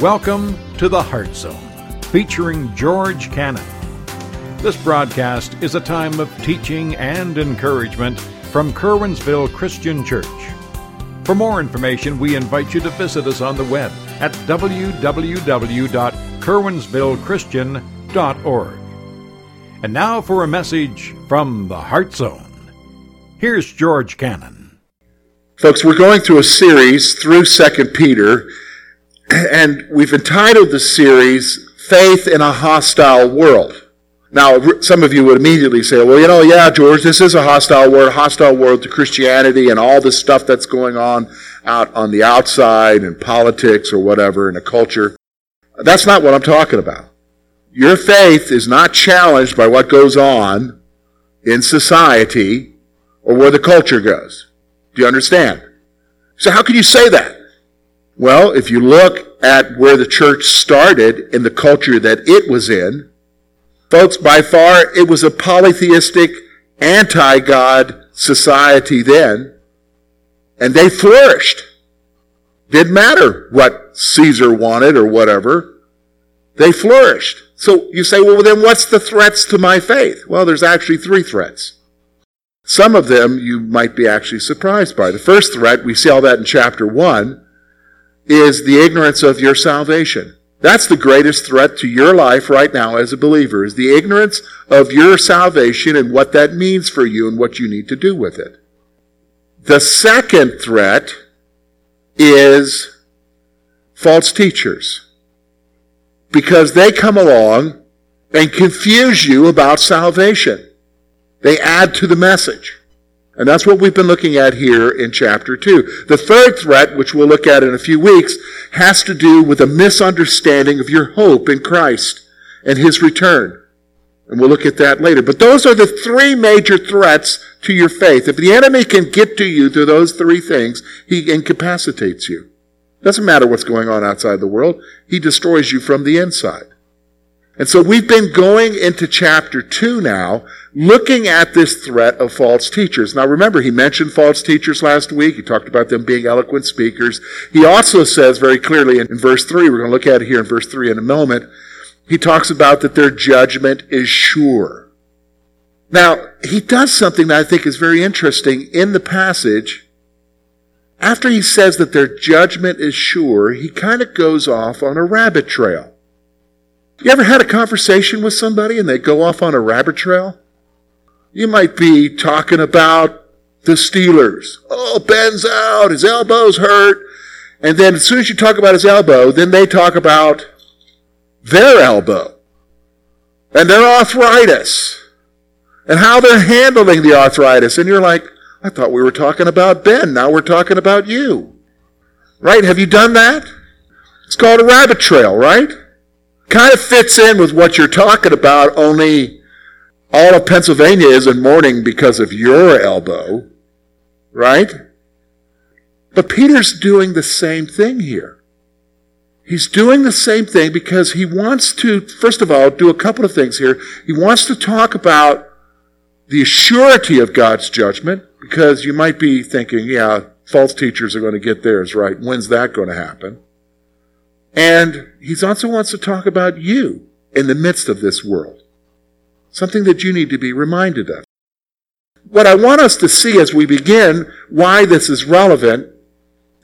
Welcome to the Heart Zone, featuring George Cannon. This broadcast is a time of teaching and encouragement from Curwensville Christian Church. For more information, we invite you to visit us on the web at www.curwensvillechristian.org. And now for a message from the Heart Zone. Here's George Cannon. Folks, we're going through a series through 2 Peter, and we've entitled the series Faith in a Hostile World. Now, some of you would immediately say, well, you know, yeah, George, this is a hostile world, hostile world to Christianity and all this stuff that's going on out on the outside in politics or whatever in a culture. That's not what I'm talking about. Your faith is not challenged by what goes on in society or where the culture goes. Do you understand? So how can you say that? Well, if you look at where the church started in the culture that it was in, folks, by far it was a polytheistic, anti-God society then, and they flourished. Didn't matter what Caesar wanted or whatever. They flourished. So you say, well, then what's the threats to my faith? Well, there's actually three threats. Some of them you might be actually surprised by. The first threat, we see all that in chapter 1, is the ignorance of your salvation. That's the greatest threat to your life right now as a believer, is the ignorance of your salvation and what that means for you and what you need to do with it. The second threat is false teachers. Because they come along and confuse you about salvation. They add to the message. And that's what we've been looking at here in chapter 2. The third threat, which we'll look at in a few weeks, has to do with a misunderstanding of your hope in Christ and His return. And we'll look at that later. But those are the three major threats to your faith. If the enemy can get to you through those three things, he incapacitates you. Doesn't matter what's going on outside the world. He destroys you from the inside. And so we've been going into chapter two now, looking at this threat of false teachers. Now remember, he mentioned false teachers last week. He talked about them being eloquent speakers. He also says very clearly in, in verse three, we're going to look at it here in verse three in a moment, he talks about that their judgment is sure. Now, he does something that I think is very interesting in the passage. After he says that their judgment is sure, he kind of goes off on a rabbit trail. You ever had a conversation with somebody and they go off on a rabbit trail? You might be talking about the Steelers. Oh, Ben's out, his elbow's hurt. And then as soon as you talk about his elbow, then they talk about their elbow and their arthritis and how they're handling the arthritis. And you're like, I thought we were talking about Ben. Now we're talking about you. Right? Have you done that? It's called a rabbit trail, right? Kind of fits in with what you're talking about, only all of Pennsylvania is in mourning because of your elbow, right? But Peter's doing the same thing here. He's doing the same thing because he wants to, first of all, do a couple of things here. He wants to talk about the surety of God's judgment, because you might be thinking, yeah, false teachers are going to get theirs, right? When's that going to happen? And he also wants to talk about you in the midst of this world. Something that you need to be reminded of. What I want us to see as we begin why this is relevant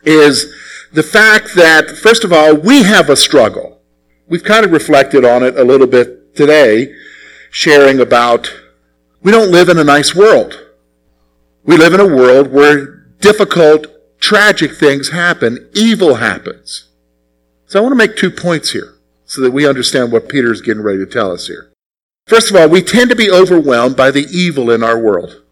is the fact that, first of all, we have a struggle. We've kind of reflected on it a little bit today, sharing about we don't live in a nice world. We live in a world where difficult, tragic things happen, evil happens. So I want to make two points here so that we understand what Peter is getting ready to tell us here. First of all, we tend to be overwhelmed by the evil in our world.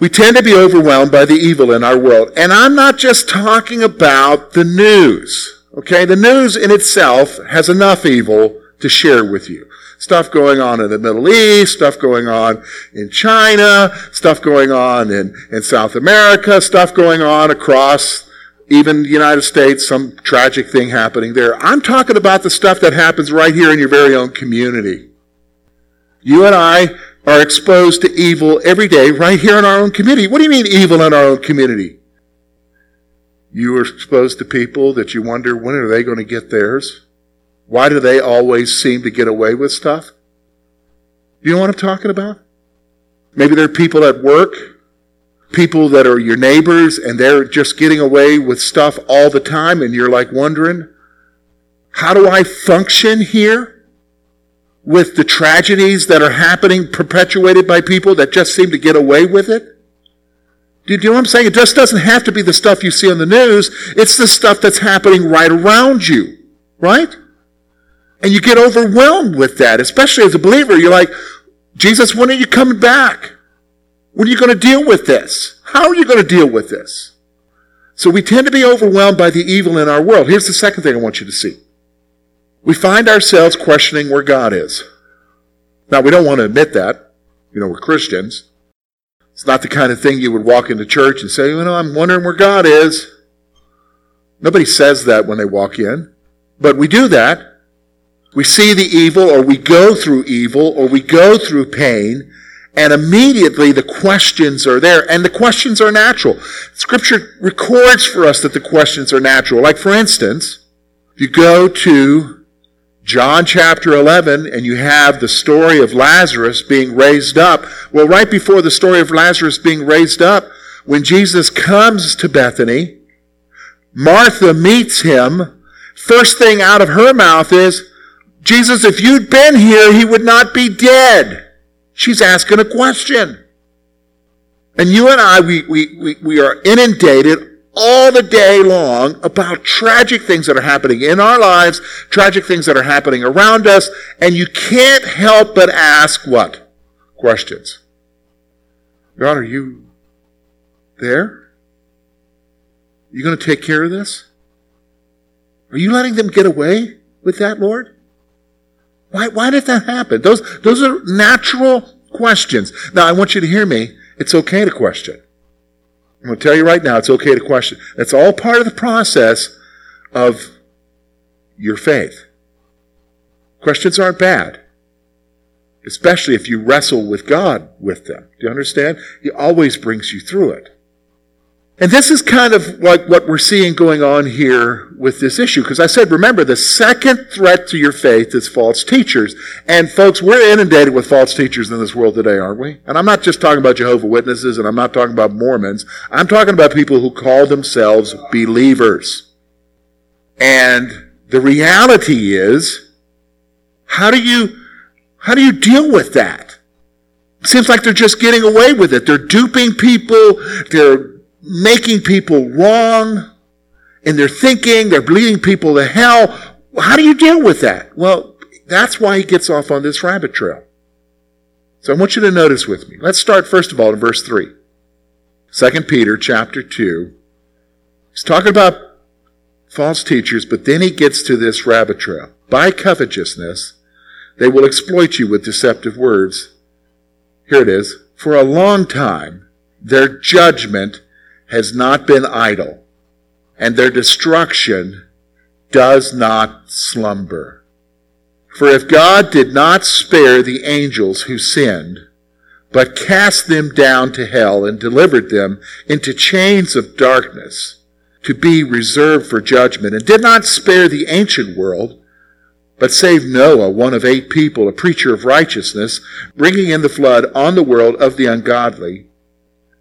We tend to be overwhelmed by the evil in our world. And I'm not just talking about the news. Okay? The news in itself has enough evil to share with you. Stuff going on in the Middle East, stuff going on in China, stuff going on in, in South America, stuff going on across even the United States, some tragic thing happening there. I'm talking about the stuff that happens right here in your very own community. You and I are exposed to evil every day right here in our own community. What do you mean evil in our own community? You are exposed to people that you wonder when are they going to get theirs? Why do they always seem to get away with stuff? You know what I'm talking about? Maybe there are people at work, people that are your neighbors, and they're just getting away with stuff all the time, and you're like wondering, how do I function here with the tragedies that are happening perpetuated by people that just seem to get away with it? Do you know what I'm saying? It just doesn't have to be the stuff you see on the news. It's the stuff that's happening right around you, right? And you get overwhelmed with that, especially as a believer. You're like, Jesus, when are you coming back? When are you going to deal with this? How are you going to deal with this? So we tend to be overwhelmed by the evil in our world. Here's the second thing I want you to see. We find ourselves questioning where God is. Now, we don't want to admit that. You know, we're Christians. It's not the kind of thing you would walk into church and say, you know, I'm wondering where God is. Nobody says that when they walk in. But we do that. We see the evil or we go through evil or we go through pain and immediately the questions are there and the questions are natural. Scripture records for us that the questions are natural. Like for instance, you go to John chapter 11, and you have the story of Lazarus being raised up. Well, right before the story of Lazarus being raised up, when Jesus comes to Bethany, Martha meets him. First thing out of her mouth is, Jesus, if you'd been here, he would not be dead. She's asking a question. And you and I, we, we, we, we are inundated all the day long about tragic things that are happening in our lives, tragic things that are happening around us, and you can't help but ask what? Questions. God, are you there? You going to take care of this? Are you letting them get away with that, Lord? Why, why did that happen? Those, those are natural questions. Now, I want you to hear me. It's okay to question. I'm going to tell you right now, it's okay to question. That's all part of the process of your faith. Questions aren't bad, especially if you wrestle with God with them. Do you understand? He always brings you through it. And this is kind of like what we're seeing going on here with this issue. Because I said, remember, the second threat to your faith is false teachers. And folks, we're inundated with false teachers in this world today, aren't we? And I'm not just talking about Jehovah Witnesses and I'm not talking about Mormons. I'm talking about people who call themselves believers. And the reality is, how do you, how do you deal with that? Seems like they're just getting away with it. They're duping people. They're making people wrong in their thinking. They're leading people to hell. How do you deal with that? Well, that's why he gets off on this rabbit trail. So I want you to notice with me. Let's start first of all in verse 3. 2 Peter chapter 2. He's talking about false teachers, but then he gets to this rabbit trail. By covetousness, they will exploit you with deceptive words. Here it is. For a long time, their judgment has not been idle, and their destruction does not slumber. For if God did not spare the angels who sinned, but cast them down to hell and delivered them into chains of darkness to be reserved for judgment, and did not spare the ancient world, but saved Noah, one of eight people, a preacher of righteousness, bringing in the flood on the world of the ungodly,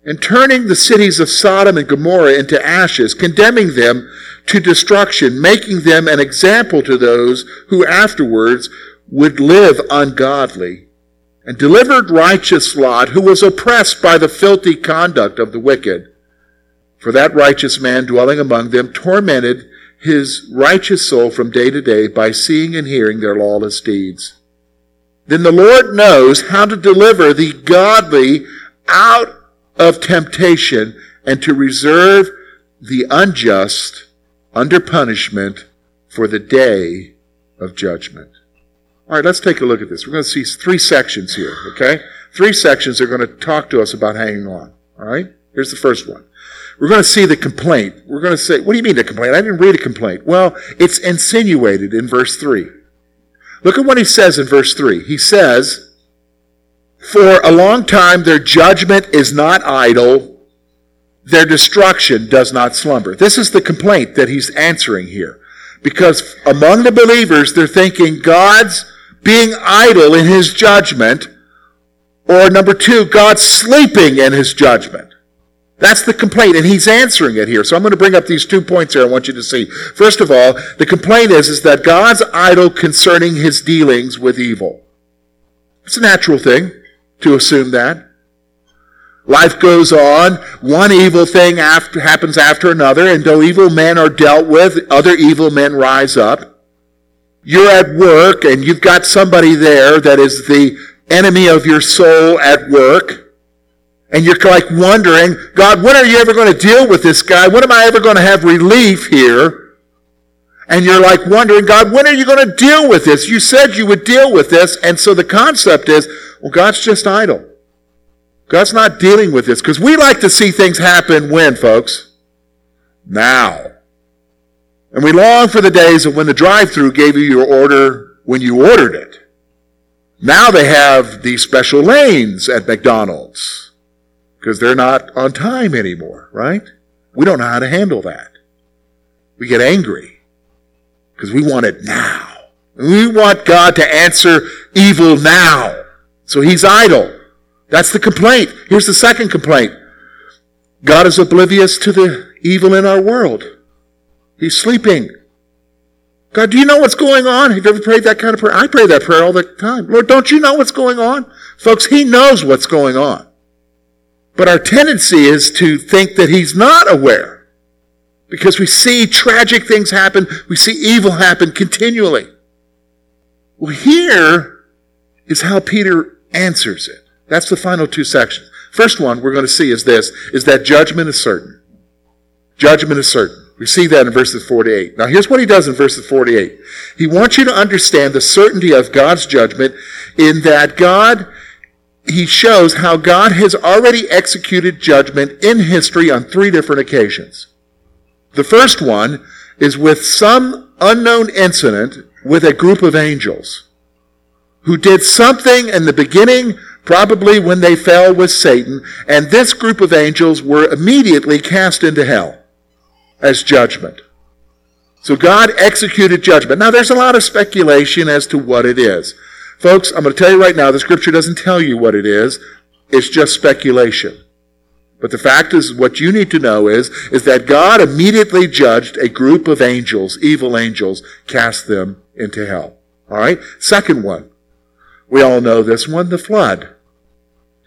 and turning the cities of Sodom and Gomorrah into ashes, condemning them to destruction, making them an example to those who afterwards would live ungodly, and delivered righteous Lot, who was oppressed by the filthy conduct of the wicked. For that righteous man dwelling among them tormented his righteous soul from day to day by seeing and hearing their lawless deeds. Then the Lord knows how to deliver the godly out of temptation and to reserve the unjust under punishment for the day of judgment. All right, let's take a look at this. We're going to see three sections here, okay? Three sections are going to talk to us about hanging on. All right? Here's the first one. We're going to see the complaint. We're going to say, what do you mean the complaint? I didn't read a complaint. Well, it's insinuated in verse 3. Look at what he says in verse 3. He says, for a long time, their judgment is not idle. their destruction does not slumber. This is the complaint that he's answering here. Because among the believers, they're thinking God's being idle in his judgment, or number two, God's sleeping in his judgment. That's the complaint, and he's answering it here. So I'm going to bring up these two points here I want you to see. First of all, the complaint is, is that God's idle concerning his dealings with evil. It's a natural thing to assume that. Life goes on. One evil thing after, happens after another, and though evil men are dealt with, other evil men rise up. You're at work, and you've got somebody there that is the enemy of your soul at work and you're like wondering, God, when are you ever going to deal with this guy? When am I ever going to have relief here? And you're like wondering, God, when are you going to deal with this? You said you would deal with this. And so the concept is, well, God's just idle. God's not dealing with this. Because we like to see things happen when, folks? Now. And we long for the days of when the drive-through gave you your order when you ordered it. Now they have these special lanes at McDonald's because they're not on time anymore, right? We don't know how to handle that. We get angry because we want it now. We want God to answer evil now. So he's idle. That's the complaint. Here's the second complaint. God is oblivious to the evil in our world. He's sleeping. God, do you know what's going on? Have you ever prayed that kind of prayer? I pray that prayer all the time. Lord, don't you know what's going on? Folks, He knows what's going on. But our tendency is to think that he's not aware. Because we see tragic things happen, we see evil happen continually. Well, here is how Peter answers it. That's the final two sections. First one we're going to see is this, is that judgment is certain. Judgment is certain. We see that in verses 48. Now here's what he does in verses 48. He wants you to understand the certainty of God's judgment in that God he shows how God has already executed judgment in history on three different occasions. The first one is with some unknown incident with a group of angels who did something in the beginning, probably when they fell with Satan, and this group of angels were immediately cast into hell as judgment. So God executed judgment. Now there's a lot of speculation as to what it is. Folks, I'm going to tell you right now, the scripture doesn't tell you what it is. It's just speculation. But the fact is, what you need to know is, is that God immediately judged a group of angels, evil angels, cast them into hell. Alright? Second one. We all know this one, the flood.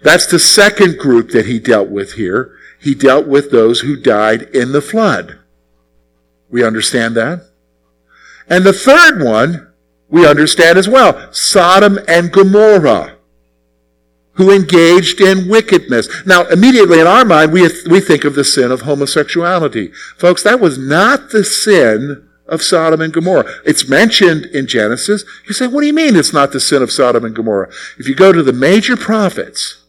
That's the second group that he dealt with here. He dealt with those who died in the flood. We understand that? And the third one we understand as well Sodom and Gomorrah, who engaged in wickedness. Now, immediately in our mind, we, we think of the sin of homosexuality. Folks, that was not the sin of Sodom and Gomorrah. It's mentioned in Genesis. You say, what do you mean it's not the sin of Sodom and Gomorrah? If you go to the major prophets,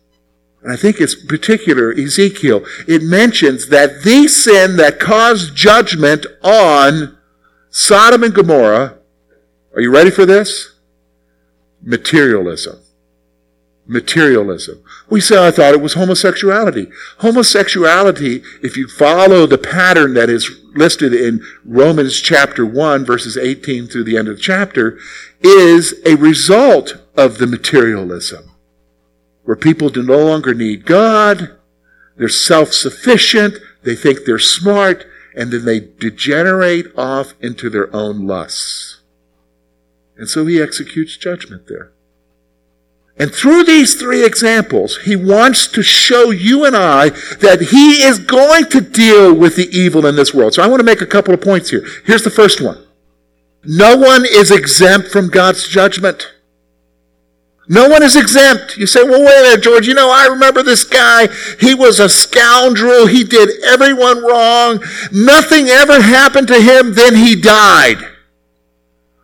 and I think it's particular Ezekiel, it mentions that the sin that caused judgment on Sodom and Gomorrah are you ready for this? Materialism. Materialism. We say, I thought it was homosexuality. Homosexuality, if you follow the pattern that is listed in Romans chapter 1, verses 18 through the end of the chapter, is a result of the materialism. Where people do no longer need God, they're self-sufficient, they think they're smart, and then they degenerate off into their own lusts. And so he executes judgment there. And through these three examples, he wants to show you and I that he is going to deal with the evil in this world. So I want to make a couple of points here. Here's the first one. No one is exempt from God's judgment. No one is exempt. You say, well, wait a minute, George. You know, I remember this guy. He was a scoundrel. He did everyone wrong. Nothing ever happened to him. Then he died.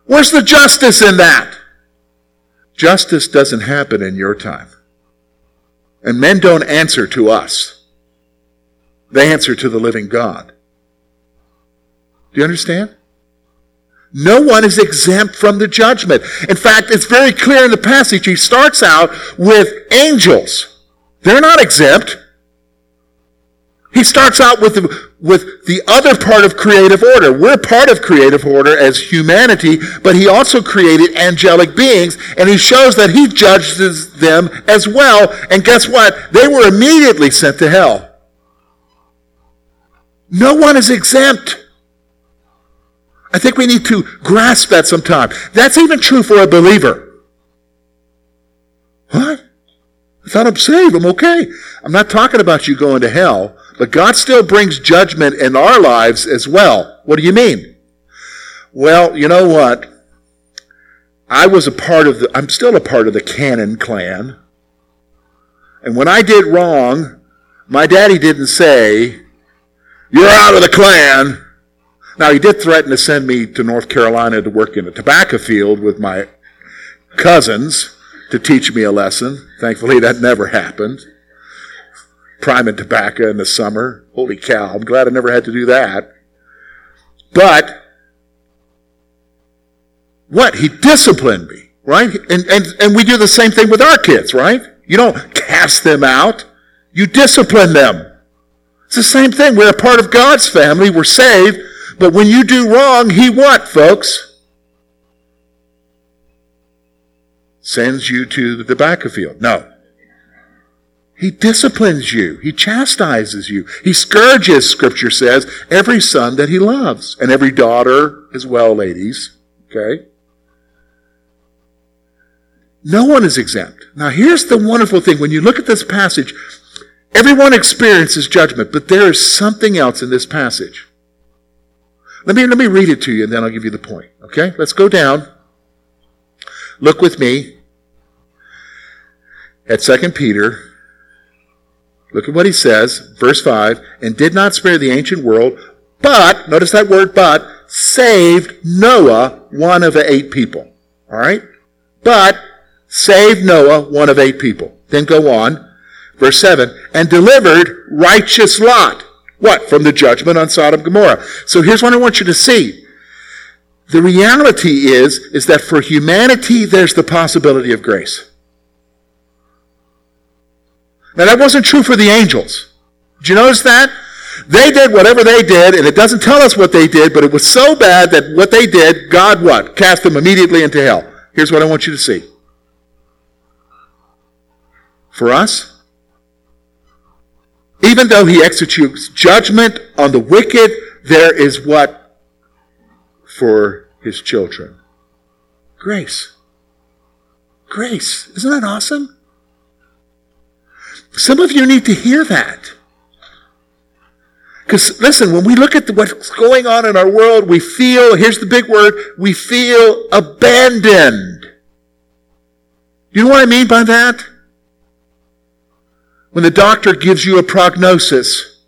Where's the justice in that? Justice doesn't happen in your time. And men don't answer to us. They answer to the living God. Do you understand? No one is exempt from the judgment. In fact, it's very clear in the passage. He starts out with angels. They're not exempt. He starts out with the, with the other part of creative order. We're part of creative order as humanity, but he also created angelic beings, and he shows that he judges them as well. And guess what? They were immediately sent to hell. No one is exempt. I think we need to grasp that sometime. That's even true for a believer. What? I thought I'm saved. I'm okay. I'm not talking about you going to hell. But God still brings judgment in our lives as well. What do you mean? Well, you know what? I was a part of the, I'm still a part of the Cannon clan. And when I did wrong, my daddy didn't say, You're out of the clan. Now, he did threaten to send me to North Carolina to work in a tobacco field with my cousins to teach me a lesson. Thankfully, that never happened priming tobacco in the summer. Holy cow, I'm glad I never had to do that. But, what? He disciplined me, right? And, and, and we do the same thing with our kids, right? You don't cast them out. You discipline them. It's the same thing. We're a part of God's family. We're saved. But when you do wrong, He what, folks? Sends you to the tobacco field. No. He disciplines you. He chastises you. He scourges, scripture says, every son that he loves. And every daughter as well, ladies. Okay? No one is exempt. Now here's the wonderful thing. When you look at this passage, everyone experiences judgment, but there is something else in this passage. Let me, let me read it to you and then I'll give you the point. Okay? Let's go down. Look with me at 2 Peter Look at what he says, verse 5, and did not spare the ancient world, but, notice that word but, saved Noah, one of eight people. Alright? But, saved Noah, one of eight people. Then go on, verse 7, and delivered righteous Lot. What? From the judgment on Sodom and Gomorrah. So here's what I want you to see. The reality is, is that for humanity, there's the possibility of grace. Now, that wasn't true for the angels. Did you notice that? They did whatever they did, and it doesn't tell us what they did, but it was so bad that what they did, God what? Cast them immediately into hell. Here's what I want you to see. For us, even though he executes judgment on the wicked, there is what? For his children. Grace. Grace. Isn't that awesome? Some of you need to hear that. Because listen, when we look at what's going on in our world, we feel, here's the big word, we feel abandoned. You know what I mean by that? When the doctor gives you a prognosis,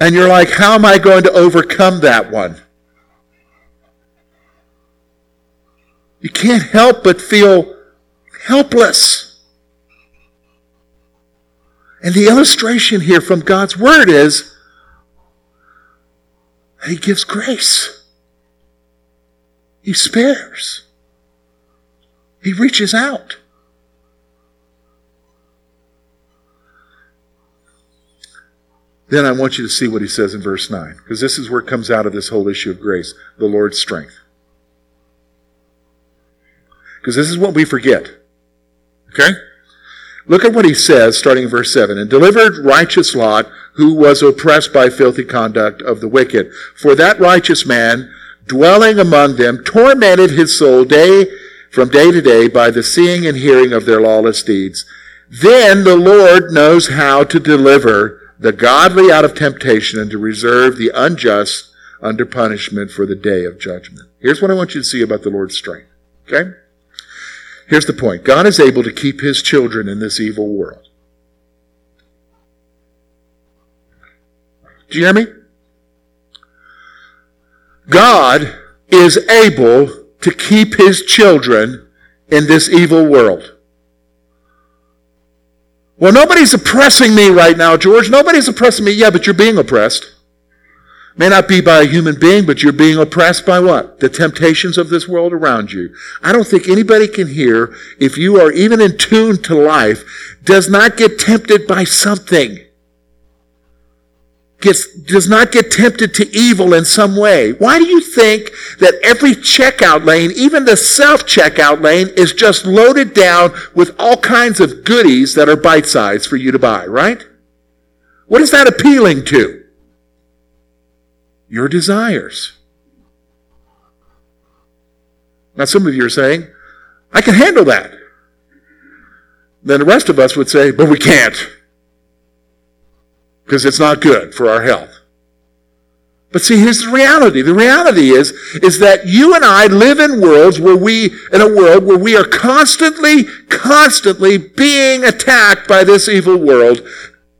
and you're like, how am I going to overcome that one? You can't help but feel helpless. And the illustration here from God's Word is that He gives grace. He spares. He reaches out. Then I want you to see what he says in verse 9, because this is where it comes out of this whole issue of grace the Lord's strength. Because this is what we forget. Okay? Look at what he says, starting in verse 7. And delivered righteous Lot, who was oppressed by filthy conduct of the wicked. For that righteous man, dwelling among them, tormented his soul day from day to day by the seeing and hearing of their lawless deeds. Then the Lord knows how to deliver the godly out of temptation and to reserve the unjust under punishment for the day of judgment. Here's what I want you to see about the Lord's strength. Okay? Here's the point God is able to keep his children in this evil world. Do you hear me? God is able to keep his children in this evil world. Well, nobody's oppressing me right now, George. Nobody's oppressing me. Yeah, but you're being oppressed. May not be by a human being, but you're being oppressed by what? The temptations of this world around you. I don't think anybody can hear, if you are even in tune to life, does not get tempted by something. gets, does not get tempted to evil in some way. Why do you think that every checkout lane, even the self checkout lane, is just loaded down with all kinds of goodies that are bite sized for you to buy, right? What is that appealing to? Your desires. Now, some of you are saying, I can handle that. Then the rest of us would say, but we can't because it's not good for our health. But see, here's the reality. The reality is, is that you and I live in worlds where we, in a world where we are constantly, constantly being attacked by this evil world,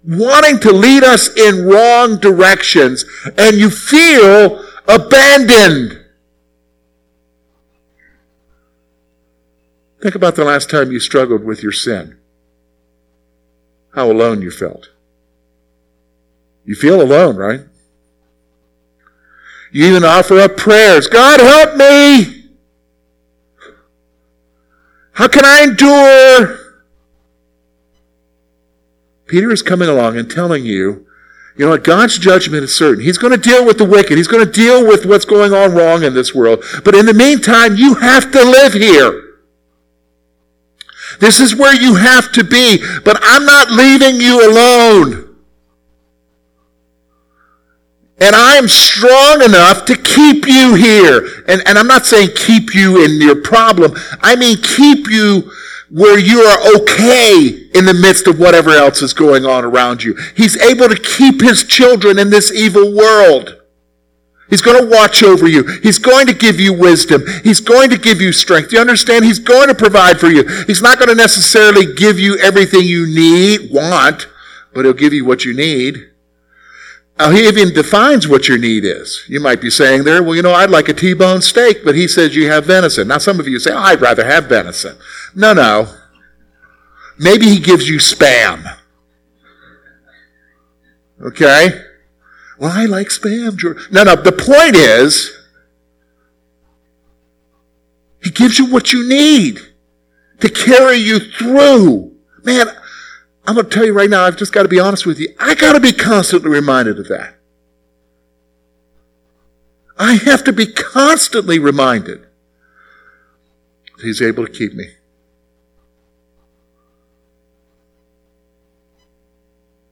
wanting to lead us in wrong directions, and you feel abandoned. Think about the last time you struggled with your sin. How alone you felt. You feel alone, right? You even offer up prayers. God help me! How can I endure? Peter is coming along and telling you, you know what, God's judgment is certain. He's going to deal with the wicked. He's going to deal with what's going on wrong in this world. But in the meantime, you have to live here. This is where you have to be. But I'm not leaving you alone. And I am strong enough to keep you here. And, and I'm not saying keep you in your problem. I mean keep you where you are okay in the midst of whatever else is going on around you. He's able to keep his children in this evil world. He's going to watch over you. He's going to give you wisdom. He's going to give you strength. You understand? He's going to provide for you. He's not going to necessarily give you everything you need, want, but he'll give you what you need. Now, he even defines what your need is. You might be saying there, well, you know, I'd like a T-bone steak, but he says you have venison. Now, some of you say, oh, I'd rather have venison. No, no. Maybe he gives you spam. Okay? Well, I like spam, George. No, no. The point is, he gives you what you need to carry you through. Man, I'm going to tell you right now, I've just got to be honest with you. I got to be constantly reminded of that. I have to be constantly reminded that He's able to keep me.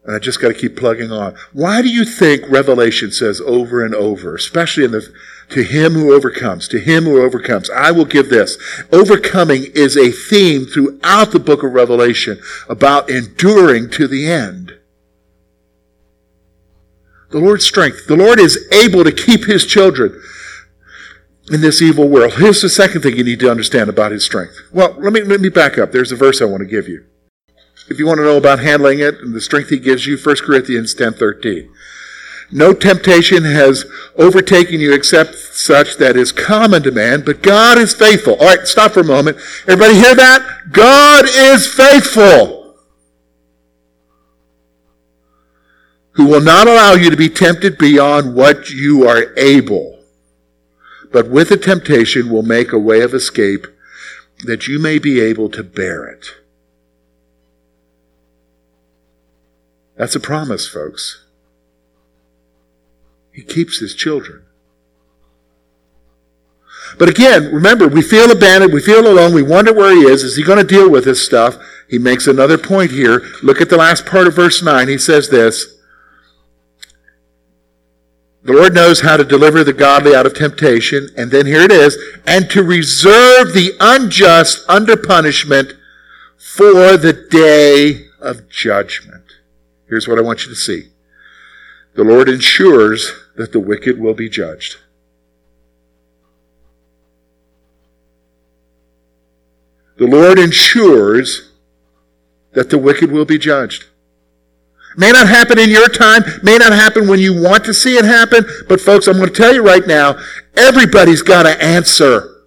I just got to keep plugging on. Why do you think Revelation says over and over, especially in the, to him who overcomes, to him who overcomes, I will give this. Overcoming is a theme throughout the book of Revelation about enduring to the end. The Lord's strength. The Lord is able to keep his children in this evil world. Here's the second thing you need to understand about his strength. Well, let me, let me back up. There's a verse I want to give you if you want to know about handling it and the strength he gives you, 1 Corinthians 10:13. No temptation has overtaken you except such that is common to man, but God is faithful. All right, stop for a moment. Everybody hear that? God is faithful. Who will not allow you to be tempted beyond what you are able, but with the temptation will make a way of escape that you may be able to bear it. That's a promise, folks. He keeps his children. But again, remember, we feel abandoned, we feel alone, we wonder where he is. Is he going to deal with this stuff? He makes another point here. Look at the last part of verse 9. He says this The Lord knows how to deliver the godly out of temptation. And then here it is and to reserve the unjust under punishment for the day of judgment. Here's what I want you to see the Lord ensures that the wicked will be judged. The Lord ensures that the wicked will be judged. May not happen in your time, may not happen when you want to see it happen, but folks, I'm going to tell you right now, everybody's got to answer.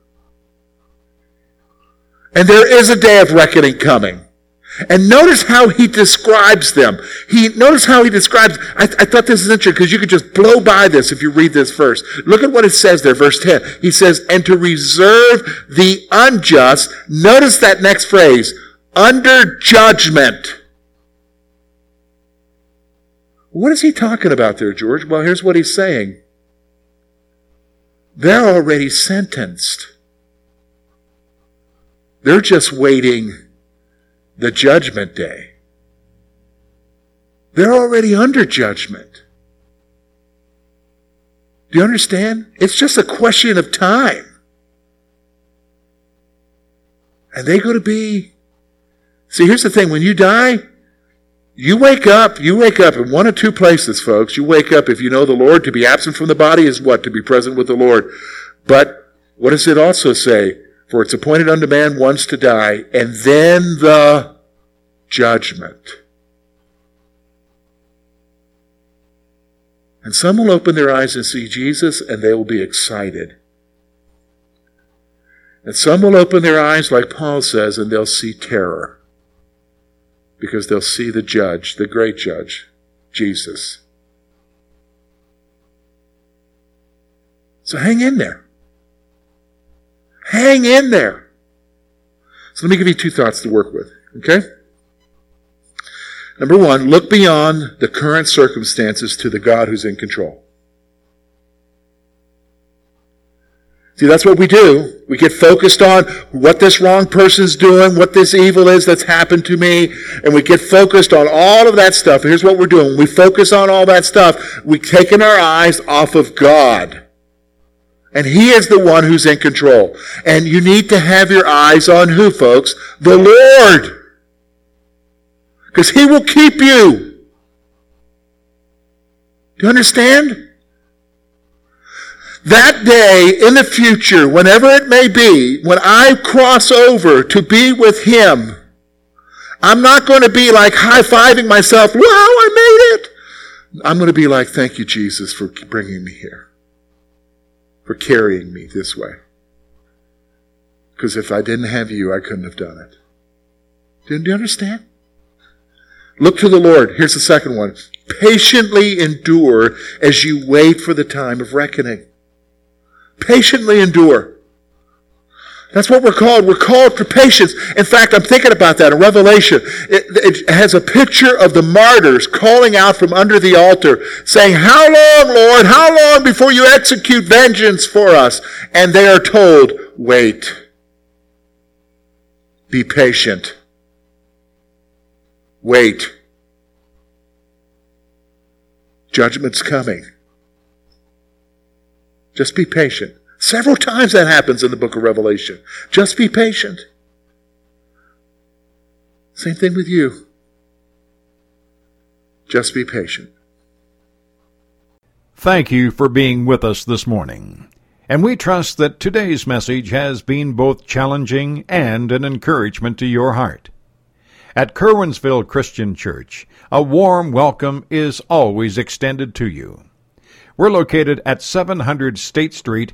And there is a day of reckoning coming. And notice how he describes them. He notice how he describes. I, I thought this is interesting because you could just blow by this if you read this verse. Look at what it says there, verse 10. He says, and to reserve the unjust. Notice that next phrase, under judgment. What is he talking about there, George? Well, here's what he's saying. They're already sentenced. They're just waiting the judgment day. They're already under judgment. Do you understand? It's just a question of time. And they're going to be. See, here's the thing when you die, you wake up, you wake up in one of two places, folks. You wake up, if you know the Lord, to be absent from the body is what? To be present with the Lord. But what does it also say? For it's appointed unto man once to die, and then the judgment. And some will open their eyes and see Jesus, and they will be excited. And some will open their eyes, like Paul says, and they'll see terror because they'll see the judge, the great judge, Jesus. So hang in there. Hang in there. So let me give you two thoughts to work with, okay? Number one, look beyond the current circumstances to the God who's in control. See, that's what we do. We get focused on what this wrong person's doing, what this evil is that's happened to me, and we get focused on all of that stuff. Here's what we're doing. We focus on all that stuff, we've taken our eyes off of God. And He is the one who's in control. And you need to have your eyes on who, folks? The Lord. Because He will keep you. Do you understand? that day in the future, whenever it may be, when I cross over to be with Him, I'm not going to be like high fiving myself, wow, I made it. I'm going to be like, thank you, Jesus, for bringing me here, for carrying me this way. Because if I didn't have you, I couldn't have done it. Do you understand? Look to the Lord. Here's the second one. Patiently endure as you wait for the time of reckoning. Patiently endure. That's what we're called. We're called for patience. In fact, I'm thinking about that in Revelation. It, it, has a picture of the martyrs calling out from under the altar, saying, How long, Lord? How long before you execute vengeance for us? And they are told, Wait. Be patient. Wait. Judgment's coming. Just be patient. Several times that happens in the book of Revelation. Just be patient. Same thing with you. Just be patient. Thank you for being with us this morning. And we trust that today's message has been both challenging and an encouragement to your heart. At Curwensville Christian Church, a warm welcome is always extended to you. We're located at 700 State Street,